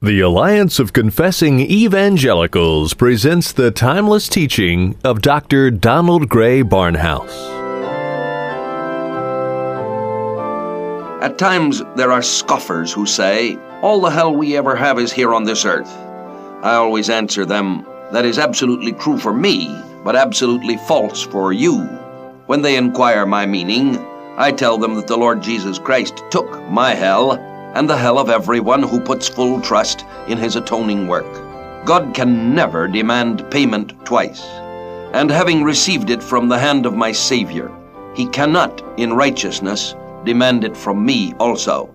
The Alliance of Confessing Evangelicals presents the timeless teaching of Dr. Donald Grey Barnhouse. At times, there are scoffers who say, All the hell we ever have is here on this earth. I always answer them, That is absolutely true for me, but absolutely false for you. When they inquire my meaning, I tell them that the Lord Jesus Christ took my hell and the hell of everyone who puts full trust in his atoning work. God can never demand payment twice, and having received it from the hand of my Savior, he cannot, in righteousness, demand it from me also.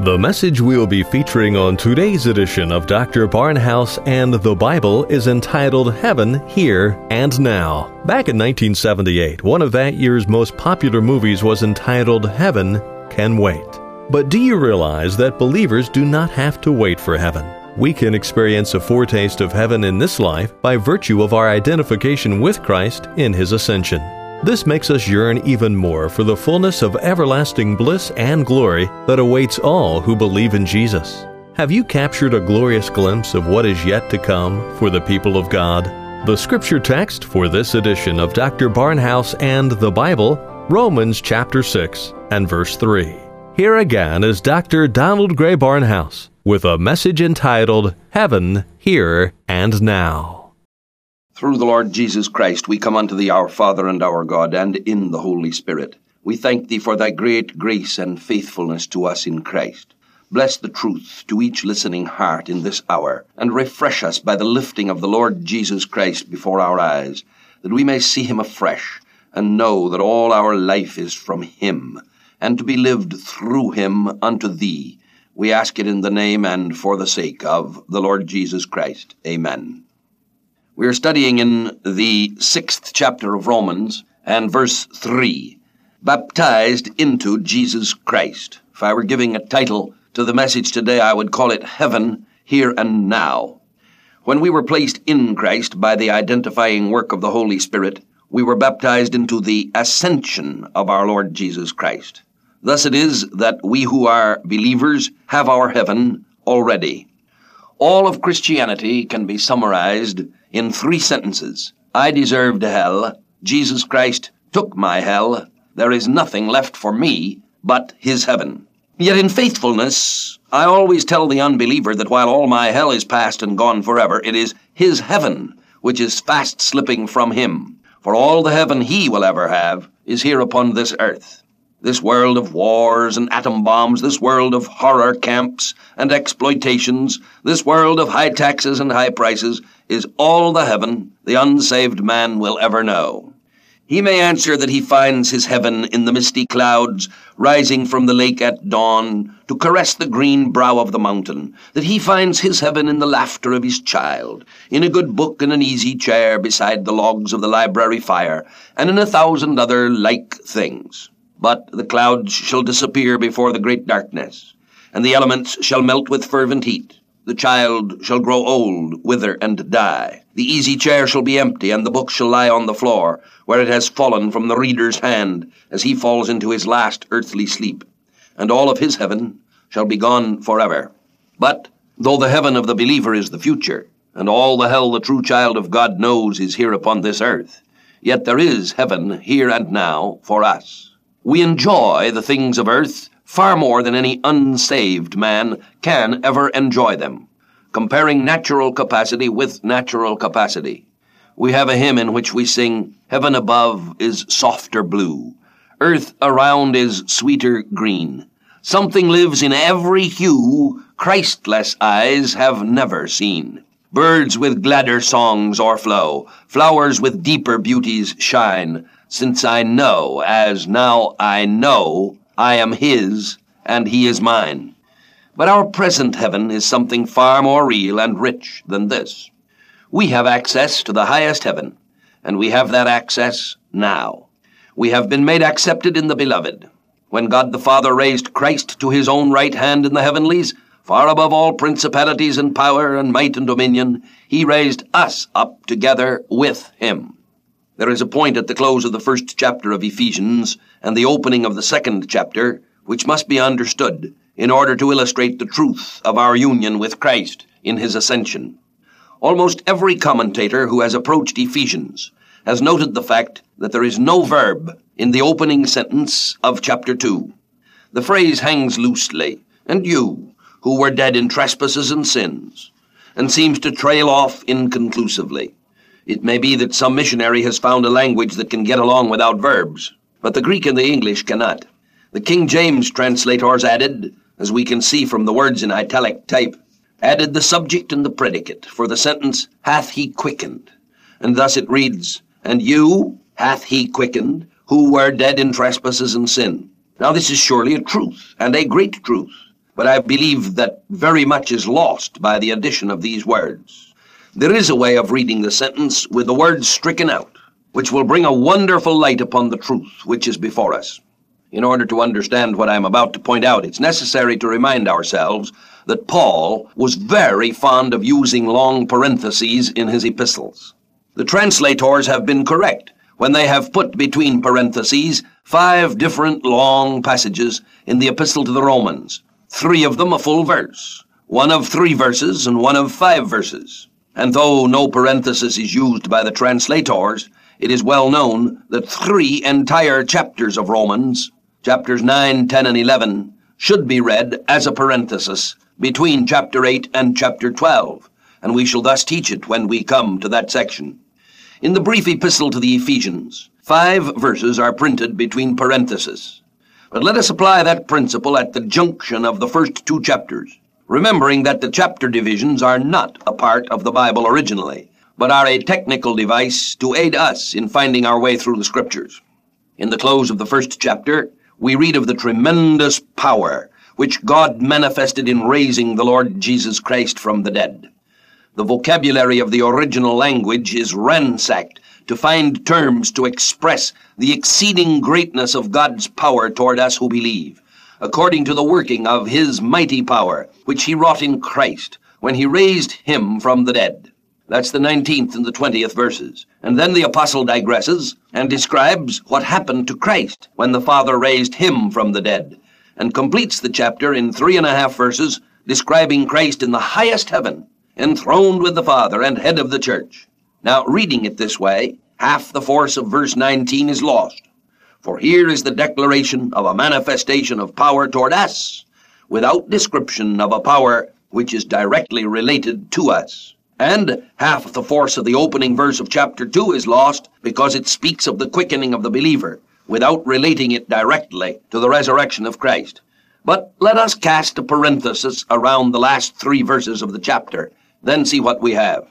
The message we'll be featuring on today's edition of Dr. Barnhouse and the Bible is entitled Heaven, Here, and Now. Back in 1978, one of that year's most popular movies was entitled Heaven Can Wait. But do you realize that believers do not have to wait for heaven? We can experience a foretaste of heaven in this life by virtue of our identification with Christ in His ascension. This makes us yearn even more for the fullness of everlasting bliss and glory that awaits all who believe in Jesus. Have you captured a glorious glimpse of what is yet to come for the people of God? The scripture text for this edition of Dr. Barnhouse and the Bible, Romans chapter 6 and verse 3. Here again is Dr. Donald Grey Barnhouse with a message entitled Heaven, Here, and Now. Through the Lord Jesus Christ, we come unto thee, our Father and our God, and in the Holy Spirit. We thank thee for thy great grace and faithfulness to us in Christ. Bless the truth to each listening heart in this hour, and refresh us by the lifting of the Lord Jesus Christ before our eyes, that we may see him afresh, and know that all our life is from him, and to be lived through him unto thee. We ask it in the name and for the sake of the Lord Jesus Christ. Amen. We are studying in the sixth chapter of Romans and verse 3 baptized into Jesus Christ. If I were giving a title to the message today, I would call it Heaven, Here and Now. When we were placed in Christ by the identifying work of the Holy Spirit, we were baptized into the ascension of our Lord Jesus Christ. Thus it is that we who are believers have our heaven already. All of Christianity can be summarized in three sentences. I deserved hell. Jesus Christ took my hell. There is nothing left for me but his heaven. Yet in faithfulness, I always tell the unbeliever that while all my hell is past and gone forever, it is his heaven which is fast slipping from him. For all the heaven he will ever have is here upon this earth. This world of wars and atom bombs, this world of horror camps and exploitations, this world of high taxes and high prices, is all the heaven the unsaved man will ever know. He may answer that he finds his heaven in the misty clouds rising from the lake at dawn to caress the green brow of the mountain, that he finds his heaven in the laughter of his child, in a good book in an easy chair beside the logs of the library fire, and in a thousand other like things. But the clouds shall disappear before the great darkness, and the elements shall melt with fervent heat. The child shall grow old, wither, and die. The easy chair shall be empty, and the book shall lie on the floor, where it has fallen from the reader's hand, as he falls into his last earthly sleep. And all of his heaven shall be gone forever. But, though the heaven of the believer is the future, and all the hell the true child of God knows is here upon this earth, yet there is heaven here and now for us. We enjoy the things of earth far more than any unsaved man can ever enjoy them, comparing natural capacity with natural capacity. We have a hymn in which we sing, Heaven above is softer blue, earth around is sweeter green. Something lives in every hue Christless eyes have never seen. Birds with gladder songs o'erflow, flowers with deeper beauties shine, since I know, as now I know, I am His and He is mine. But our present heaven is something far more real and rich than this. We have access to the highest heaven, and we have that access now. We have been made accepted in the Beloved. When God the Father raised Christ to his own right hand in the heavenlies, far above all principalities and power and might and dominion, he raised us up together with him. There is a point at the close of the first chapter of Ephesians and the opening of the second chapter which must be understood in order to illustrate the truth of our union with Christ in his ascension. Almost every commentator who has approached Ephesians has noted the fact that there is no verb in the opening sentence of chapter 2. The phrase hangs loosely, and you, who were dead in trespasses and sins, and seems to trail off inconclusively. It may be that some missionary has found a language that can get along without verbs, but the Greek and the English cannot. The King James translators added, as we can see from the words in italic type, added the subject and the predicate for the sentence, hath he quickened. And thus it reads, And you hath he quickened, who were dead in trespasses and sin. Now this is surely a truth, and a great truth, but I believe that very much is lost by the addition of these words. There is a way of reading the sentence with the words stricken out, which will bring a wonderful light upon the truth which is before us. In order to understand what I am about to point out, it's necessary to remind ourselves that Paul was very fond of using long parentheses in his epistles. The translators have been correct when they have put between parentheses five different long passages in the epistle to the Romans, three of them a full verse, one of three verses and one of five verses. And though no parenthesis is used by the translators, it is well known that three entire chapters of Romans chapters 9, 10, and 11, should be read as a parenthesis between chapter 8 and chapter 12, and we shall thus teach it when we come to that section. In the brief epistle to the Ephesians, five verses are printed between parentheses. But let us apply that principle at the junction of the first two chapters, remembering that the chapter divisions are not a part of the Bible originally, but are a technical device to aid us in finding our way through the Scriptures. In the close of the first chapter, we read of the tremendous power which God manifested in raising the Lord Jesus Christ from the dead. The vocabulary of the original language is ransacked to find terms to express the exceeding greatness of God's power toward us who believe, according to the working of his mighty power, which he wrought in Christ when he raised him from the dead. That's the 19th and the 20th verses. And then the apostle digresses and describes what happened to Christ when the Father raised him from the dead, and completes the chapter in three and a half verses describing Christ in the highest heaven, enthroned with the Father and head of the church. Now, reading it this way, half the force of verse 19 is lost. For here is the declaration of a manifestation of power toward us, without description of a power which is directly related to us. And half of the force of the opening verse of chapter 2 is lost because it speaks of the quickening of the believer without relating it directly to the resurrection of Christ. But let us cast a parenthesis around the last three verses of the chapter, then see what we have.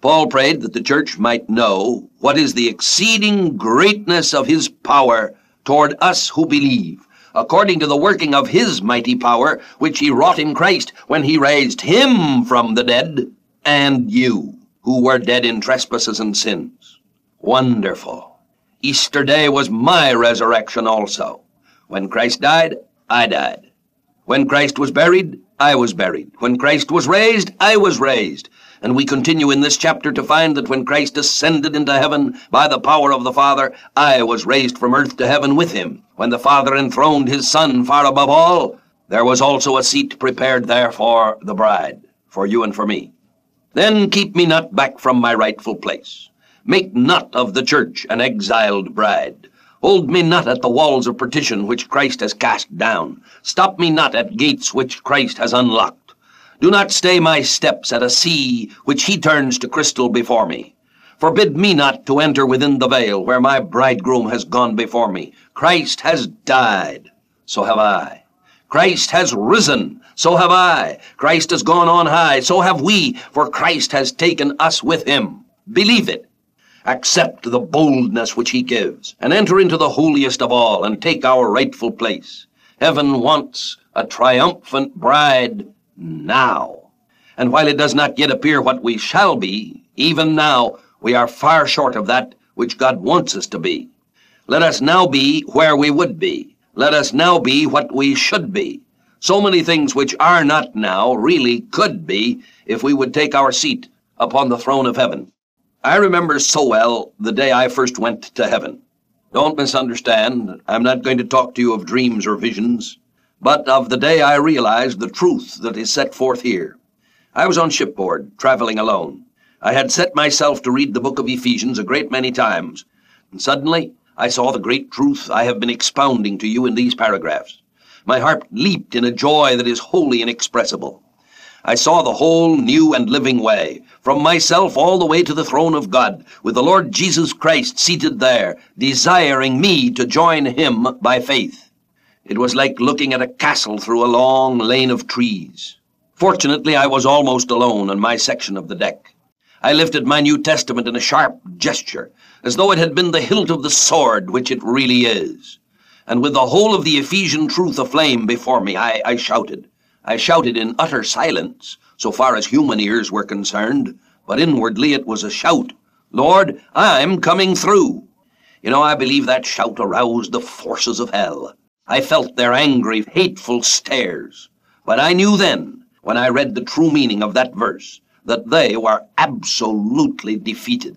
Paul prayed that the church might know what is the exceeding greatness of his power toward us who believe, according to the working of his mighty power, which he wrought in Christ when he raised him from the dead and you, who were dead in trespasses and sins. Wonderful. Easter Day was my resurrection also. When Christ died, I died. When Christ was buried, I was buried. When Christ was raised, I was raised. And we continue in this chapter to find that when Christ ascended into heaven by the power of the Father, I was raised from earth to heaven with him. When the Father enthroned his Son far above all, there was also a seat prepared there for the bride, for you and for me. Then keep me not back from my rightful place. Make not of the church an exiled bride. Hold me not at the walls of partition which Christ has cast down. Stop me not at gates which Christ has unlocked. Do not stay my steps at a sea which he turns to crystal before me. Forbid me not to enter within the veil where my bridegroom has gone before me. Christ has died, so have I. Christ has risen, so have I. Christ has gone on high, so have we, for Christ has taken us with him. Believe it. Accept the boldness which he gives, and enter into the holiest of all, and take our rightful place. Heaven wants a triumphant bride now. And while it does not yet appear what we shall be, even now we are far short of that which God wants us to be. Let us now be where we would be. Let us now be what we should be. So many things which are not now really could be if we would take our seat upon the throne of heaven. I remember so well the day I first went to heaven. Don't misunderstand. I'm not going to talk to you of dreams or visions but of the day I realized the truth that is set forth here. I was on shipboard, traveling alone. I had set myself to read the book of Ephesians a great many times, and suddenly I saw the great truth I have been expounding to you in these paragraphs. My heart leaped in a joy that is wholly inexpressible. I saw the whole new and living way, from myself all the way to the throne of God, with the Lord Jesus Christ seated there, desiring me to join him by faith. It was like looking at a castle through a long lane of trees. Fortunately, I was almost alone on my section of the deck. I lifted my New Testament in a sharp gesture, as though it had been the hilt of the sword, which it really is. And with the whole of the Ephesian truth aflame before me, I, I shouted. I shouted in utter silence, so far as human ears were concerned, but inwardly it was a shout. Lord, I'm coming through. You know, I believe that shout aroused the forces of hell. I felt their angry, hateful stares. But I knew then, when I read the true meaning of that verse, that they were absolutely defeated.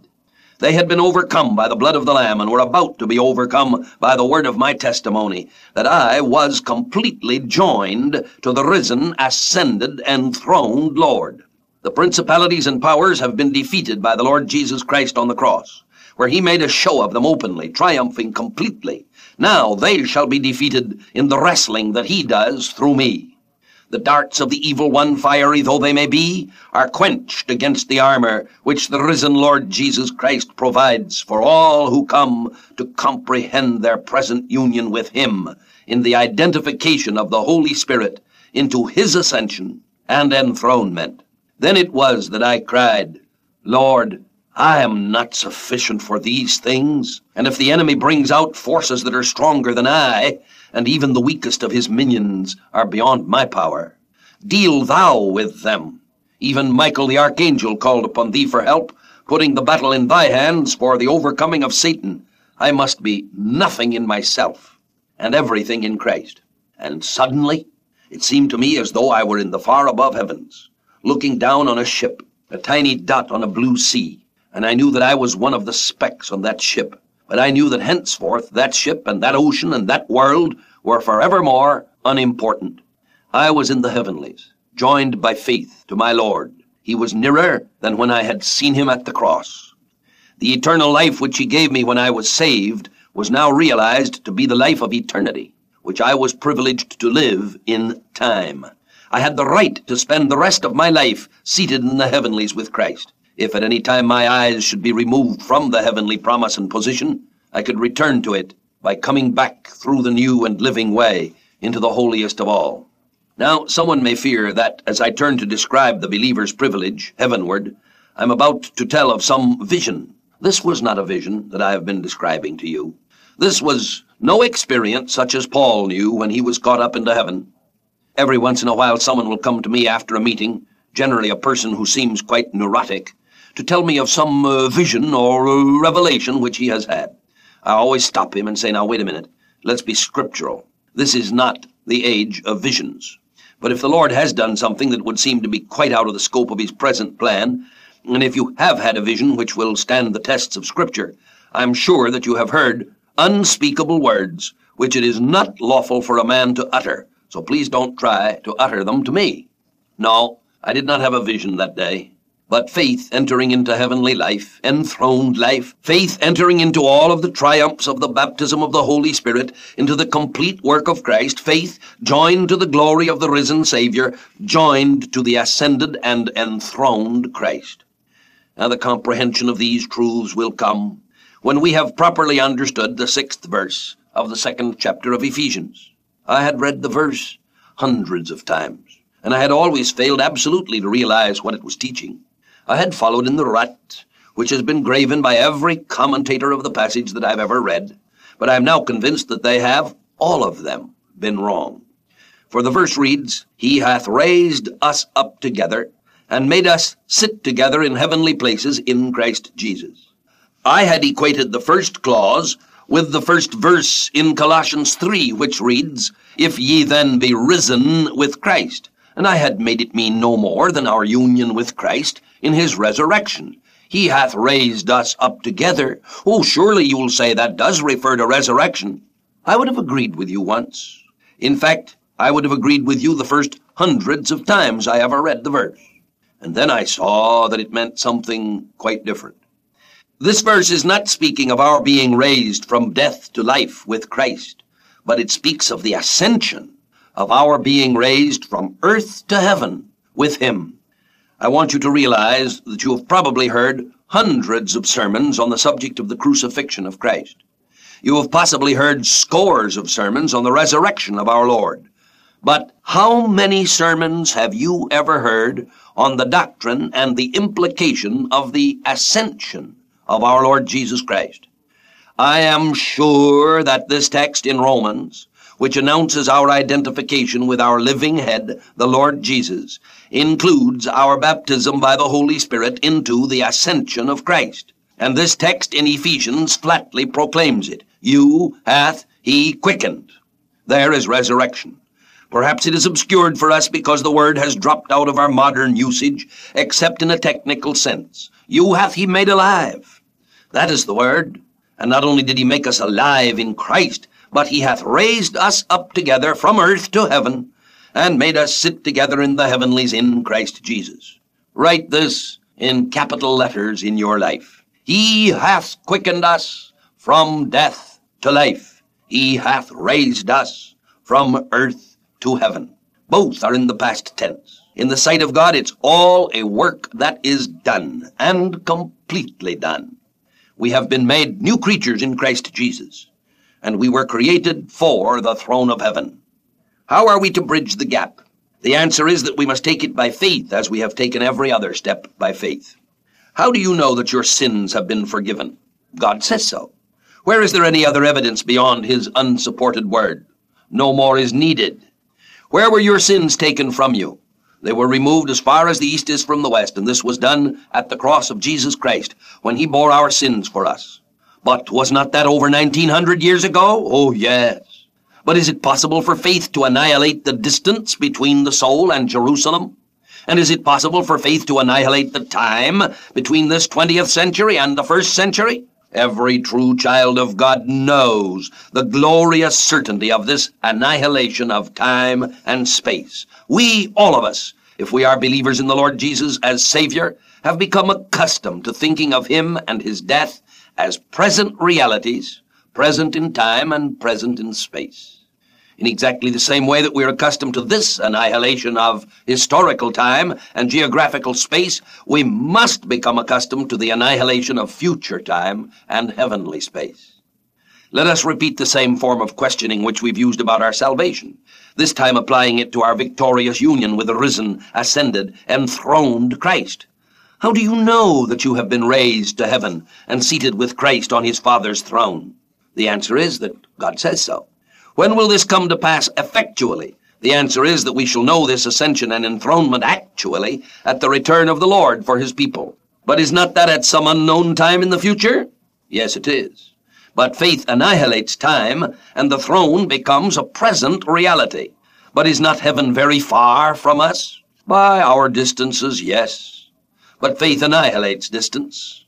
They had been overcome by the blood of the Lamb and were about to be overcome by the word of my testimony, that I was completely joined to the risen, ascended, enthroned Lord. The principalities and powers have been defeated by the Lord Jesus Christ on the cross, where he made a show of them openly, triumphing completely now they shall be defeated in the wrestling that he does through me. The darts of the evil one, fiery though they may be, are quenched against the armor which the risen Lord Jesus Christ provides for all who come to comprehend their present union with him in the identification of the Holy Spirit into his ascension and enthronement. Then it was that I cried, Lord, I am not sufficient for these things, and if the enemy brings out forces that are stronger than I, and even the weakest of his minions are beyond my power, deal thou with them. Even Michael the archangel called upon thee for help, putting the battle in thy hands for the overcoming of Satan. I must be nothing in myself, and everything in Christ. And suddenly, it seemed to me as though I were in the far above heavens, looking down on a ship, a tiny dot on a blue sea and I knew that I was one of the specks on that ship. But I knew that henceforth that ship and that ocean and that world were forevermore unimportant. I was in the heavenlies, joined by faith to my Lord. He was nearer than when I had seen him at the cross. The eternal life which he gave me when I was saved was now realized to be the life of eternity, which I was privileged to live in time. I had the right to spend the rest of my life seated in the heavenlies with Christ. If at any time my eyes should be removed from the heavenly promise and position, I could return to it by coming back through the new and living way into the holiest of all. Now, someone may fear that as I turn to describe the believer's privilege heavenward, I'm about to tell of some vision. This was not a vision that I have been describing to you. This was no experience such as Paul knew when he was caught up into heaven. Every once in a while, someone will come to me after a meeting, generally a person who seems quite neurotic, to tell me of some uh, vision or uh, revelation which he has had. I always stop him and say, now, wait a minute. Let's be scriptural. This is not the age of visions. But if the Lord has done something that would seem to be quite out of the scope of his present plan, and if you have had a vision which will stand the tests of Scripture, I'm sure that you have heard unspeakable words which it is not lawful for a man to utter. So please don't try to utter them to me. No, I did not have a vision that day. But faith entering into heavenly life, enthroned life, faith entering into all of the triumphs of the baptism of the Holy Spirit, into the complete work of Christ, faith joined to the glory of the risen Savior, joined to the ascended and enthroned Christ. Now the comprehension of these truths will come when we have properly understood the sixth verse of the second chapter of Ephesians. I had read the verse hundreds of times, and I had always failed absolutely to realize what it was teaching. I had followed in the rut which has been graven by every commentator of the passage that I've ever read, but I am now convinced that they have, all of them, been wrong. For the verse reads, He hath raised us up together, and made us sit together in heavenly places in Christ Jesus. I had equated the first clause with the first verse in Colossians 3, which reads, If ye then be risen with Christ, and I had made it mean no more than our union with Christ in his resurrection. He hath raised us up together. Oh, surely you will say that does refer to resurrection. I would have agreed with you once. In fact, I would have agreed with you the first hundreds of times I ever read the verse. And then I saw that it meant something quite different. This verse is not speaking of our being raised from death to life with Christ, but it speaks of the ascension of our being raised from earth to heaven with him. I want you to realize that you have probably heard hundreds of sermons on the subject of the crucifixion of Christ. You have possibly heard scores of sermons on the resurrection of our Lord. But how many sermons have you ever heard on the doctrine and the implication of the ascension of our Lord Jesus Christ? I am sure that this text in Romans which announces our identification with our living head, the Lord Jesus, includes our baptism by the Holy Spirit into the ascension of Christ. And this text in Ephesians flatly proclaims it. You hath he quickened. There is resurrection. Perhaps it is obscured for us because the word has dropped out of our modern usage, except in a technical sense. You hath he made alive. That is the word. And not only did he make us alive in Christ, but he hath raised us up together from earth to heaven, and made us sit together in the heavenlies in Christ Jesus. Write this in capital letters in your life. He hath quickened us from death to life. He hath raised us from earth to heaven. Both are in the past tense. In the sight of God, it's all a work that is done, and completely done. We have been made new creatures in Christ Jesus and we were created for the throne of heaven. How are we to bridge the gap? The answer is that we must take it by faith, as we have taken every other step by faith. How do you know that your sins have been forgiven? God says so. Where is there any other evidence beyond his unsupported word? No more is needed. Where were your sins taken from you? They were removed as far as the east is from the west, and this was done at the cross of Jesus Christ, when he bore our sins for us. But was not that over 1900 years ago? Oh, yes. But is it possible for faith to annihilate the distance between the soul and Jerusalem? And is it possible for faith to annihilate the time between this 20th century and the first century? Every true child of God knows the glorious certainty of this annihilation of time and space. We, all of us, if we are believers in the Lord Jesus as Savior, have become accustomed to thinking of Him and His death as present realities, present in time and present in space. In exactly the same way that we're accustomed to this annihilation of historical time and geographical space, we must become accustomed to the annihilation of future time and heavenly space. Let us repeat the same form of questioning which we've used about our salvation, this time applying it to our victorious union with the risen, ascended, enthroned Christ. How do you know that you have been raised to heaven and seated with Christ on his Father's throne? The answer is that God says so. When will this come to pass effectually? The answer is that we shall know this ascension and enthronement actually at the return of the Lord for his people. But is not that at some unknown time in the future? Yes, it is. But faith annihilates time, and the throne becomes a present reality. But is not heaven very far from us? By our distances, yes but faith annihilates distance.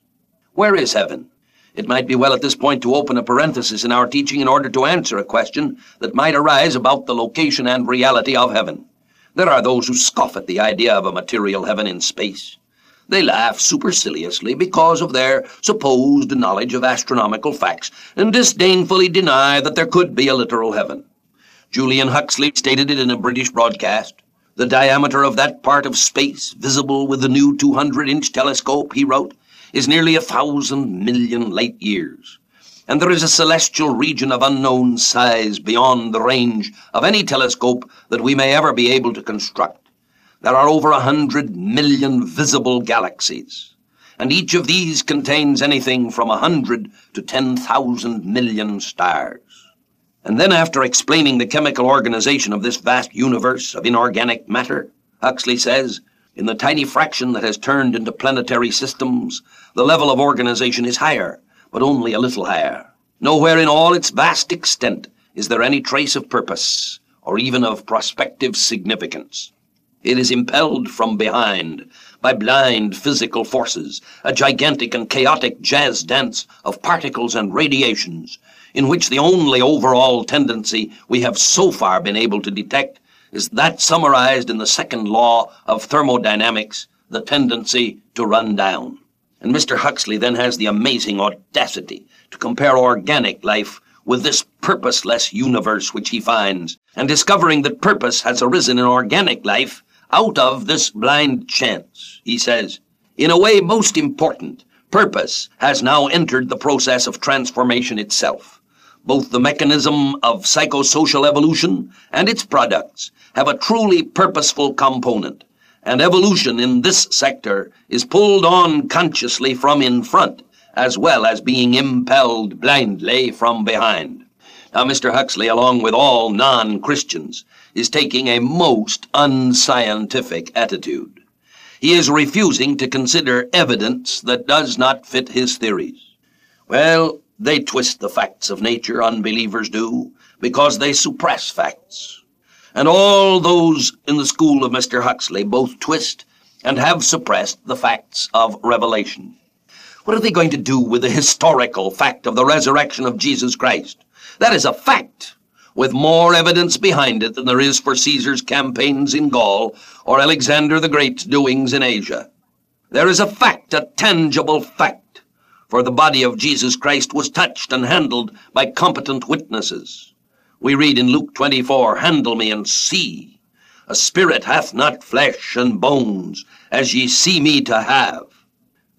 Where is heaven? It might be well at this point to open a parenthesis in our teaching in order to answer a question that might arise about the location and reality of heaven. There are those who scoff at the idea of a material heaven in space. They laugh superciliously because of their supposed knowledge of astronomical facts and disdainfully deny that there could be a literal heaven. Julian Huxley stated it in a British broadcast. The diameter of that part of space visible with the new 200 inch telescope, he wrote, is nearly a thousand million light years. And there is a celestial region of unknown size beyond the range of any telescope that we may ever be able to construct. There are over a hundred million visible galaxies, and each of these contains anything from a hundred to ten thousand million stars. And then, after explaining the chemical organization of this vast universe of inorganic matter, Huxley says, in the tiny fraction that has turned into planetary systems, the level of organization is higher, but only a little higher. Nowhere in all its vast extent is there any trace of purpose, or even of prospective significance. It is impelled from behind by blind physical forces, a gigantic and chaotic jazz dance of particles and radiations, in which the only overall tendency we have so far been able to detect is that summarized in the second law of thermodynamics, the tendency to run down. And Mr. Huxley then has the amazing audacity to compare organic life with this purposeless universe which he finds, and discovering that purpose has arisen in organic life, out of this blind chance. He says, in a way most important, purpose has now entered the process of transformation itself. Both the mechanism of psychosocial evolution and its products have a truly purposeful component, and evolution in this sector is pulled on consciously from in front, as well as being impelled blindly from behind. Now, Mr. Huxley, along with all non Christians, is taking a most unscientific attitude. He is refusing to consider evidence that does not fit his theories. Well, they twist the facts of nature, unbelievers do, because they suppress facts. And all those in the school of Mr. Huxley both twist and have suppressed the facts of revelation. What are they going to do with the historical fact of the resurrection of Jesus Christ? That is a fact with more evidence behind it than there is for Caesar's campaigns in Gaul or Alexander the Great's doings in Asia. There is a fact, a tangible fact, for the body of Jesus Christ was touched and handled by competent witnesses. We read in Luke 24, Handle me and see. A spirit hath not flesh and bones, as ye see me to have.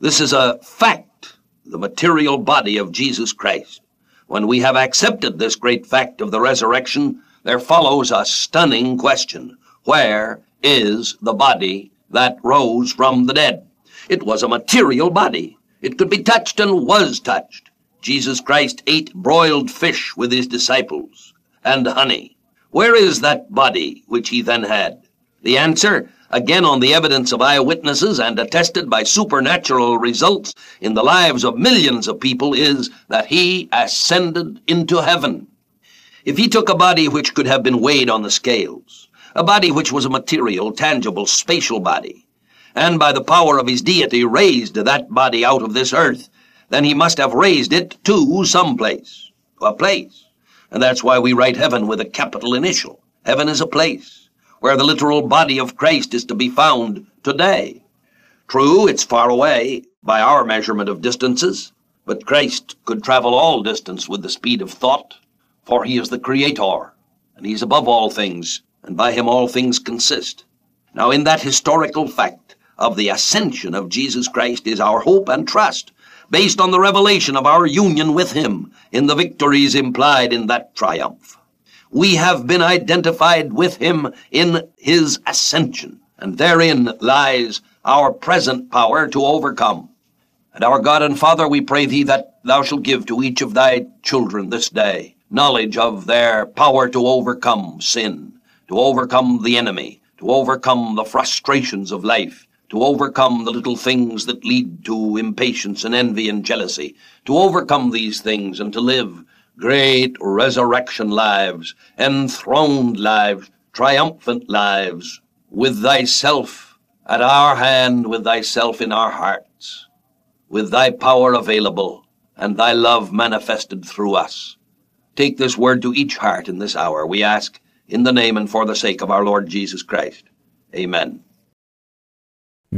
This is a fact, the material body of Jesus Christ. When we have accepted this great fact of the resurrection, there follows a stunning question. Where is the body that rose from the dead? It was a material body. It could be touched and was touched. Jesus Christ ate broiled fish with his disciples and honey. Where is that body which he then had? The answer again on the evidence of eyewitnesses and attested by supernatural results in the lives of millions of people, is that he ascended into heaven. If he took a body which could have been weighed on the scales, a body which was a material, tangible, spatial body, and by the power of his deity raised that body out of this earth, then he must have raised it to some place, a place. And that's why we write heaven with a capital initial. Heaven is a place where the literal body of Christ is to be found today. True, it's far away by our measurement of distances, but Christ could travel all distance with the speed of thought, for he is the Creator, and he's above all things, and by him all things consist. Now, in that historical fact of the ascension of Jesus Christ is our hope and trust, based on the revelation of our union with him in the victories implied in that triumph we have been identified with him in his ascension, and therein lies our present power to overcome. And our God and Father, we pray thee that thou shalt give to each of thy children this day knowledge of their power to overcome sin, to overcome the enemy, to overcome the frustrations of life, to overcome the little things that lead to impatience and envy and jealousy, to overcome these things and to live great resurrection lives, enthroned lives, triumphant lives, with thyself at our hand, with thyself in our hearts, with thy power available, and thy love manifested through us. Take this word to each heart in this hour, we ask, in the name and for the sake of our Lord Jesus Christ. Amen.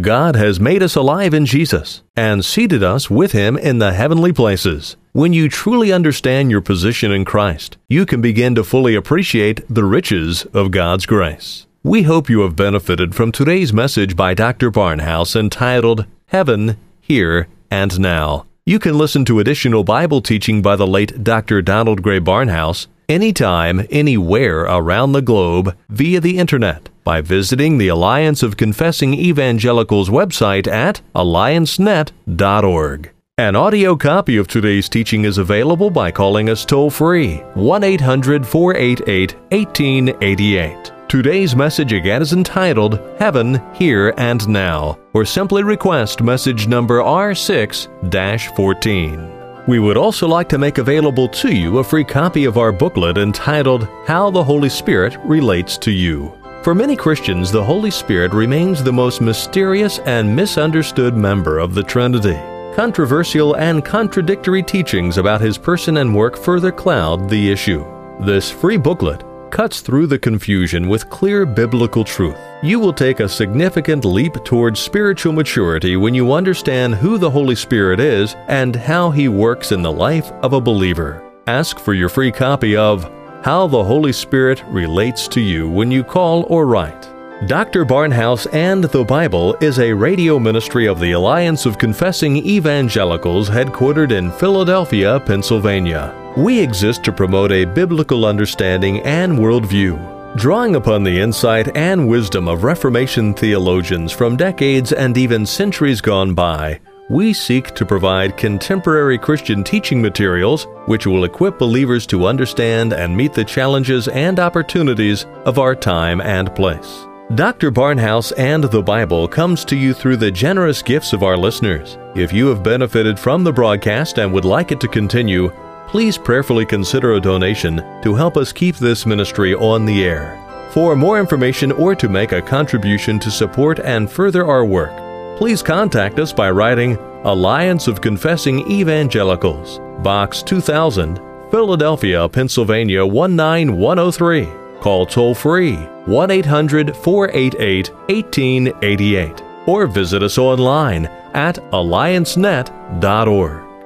God has made us alive in Jesus and seated us with Him in the heavenly places. When you truly understand your position in Christ, you can begin to fully appreciate the riches of God's grace. We hope you have benefited from today's message by Dr. Barnhouse entitled Heaven, Here, and Now. You can listen to additional Bible teaching by the late Dr. Donald Grey Barnhouse anytime, anywhere around the globe via the Internet by visiting the Alliance of Confessing Evangelicals website at alliancenet.org. An audio copy of today's teaching is available by calling us toll free 1 800 488 1888. Today's message again is entitled Heaven, Here, and Now, or simply request message number R6 14. We would also like to make available to you a free copy of our booklet entitled How the Holy Spirit Relates to You. For many Christians, the Holy Spirit remains the most mysterious and misunderstood member of the Trinity. Controversial and contradictory teachings about his person and work further cloud the issue. This free booklet cuts through the confusion with clear biblical truth. You will take a significant leap towards spiritual maturity when you understand who the Holy Spirit is and how He works in the life of a believer. Ask for your free copy of How the Holy Spirit Relates to You when you call or write. Dr. Barnhouse and the Bible is a radio ministry of the Alliance of Confessing Evangelicals headquartered in Philadelphia, Pennsylvania. We exist to promote a biblical understanding and worldview, drawing upon the insight and wisdom of Reformation theologians from decades and even centuries gone by. We seek to provide contemporary Christian teaching materials which will equip believers to understand and meet the challenges and opportunities of our time and place. Dr. Barnhouse and the Bible comes to you through the generous gifts of our listeners. If you have benefited from the broadcast and would like it to continue, please prayerfully consider a donation to help us keep this ministry on the air. For more information or to make a contribution to support and further our work, please contact us by writing Alliance of Confessing Evangelicals, Box 2000, Philadelphia, Pennsylvania 19103. Call toll free 1 800 488 1888 or visit us online at alliancenet.org.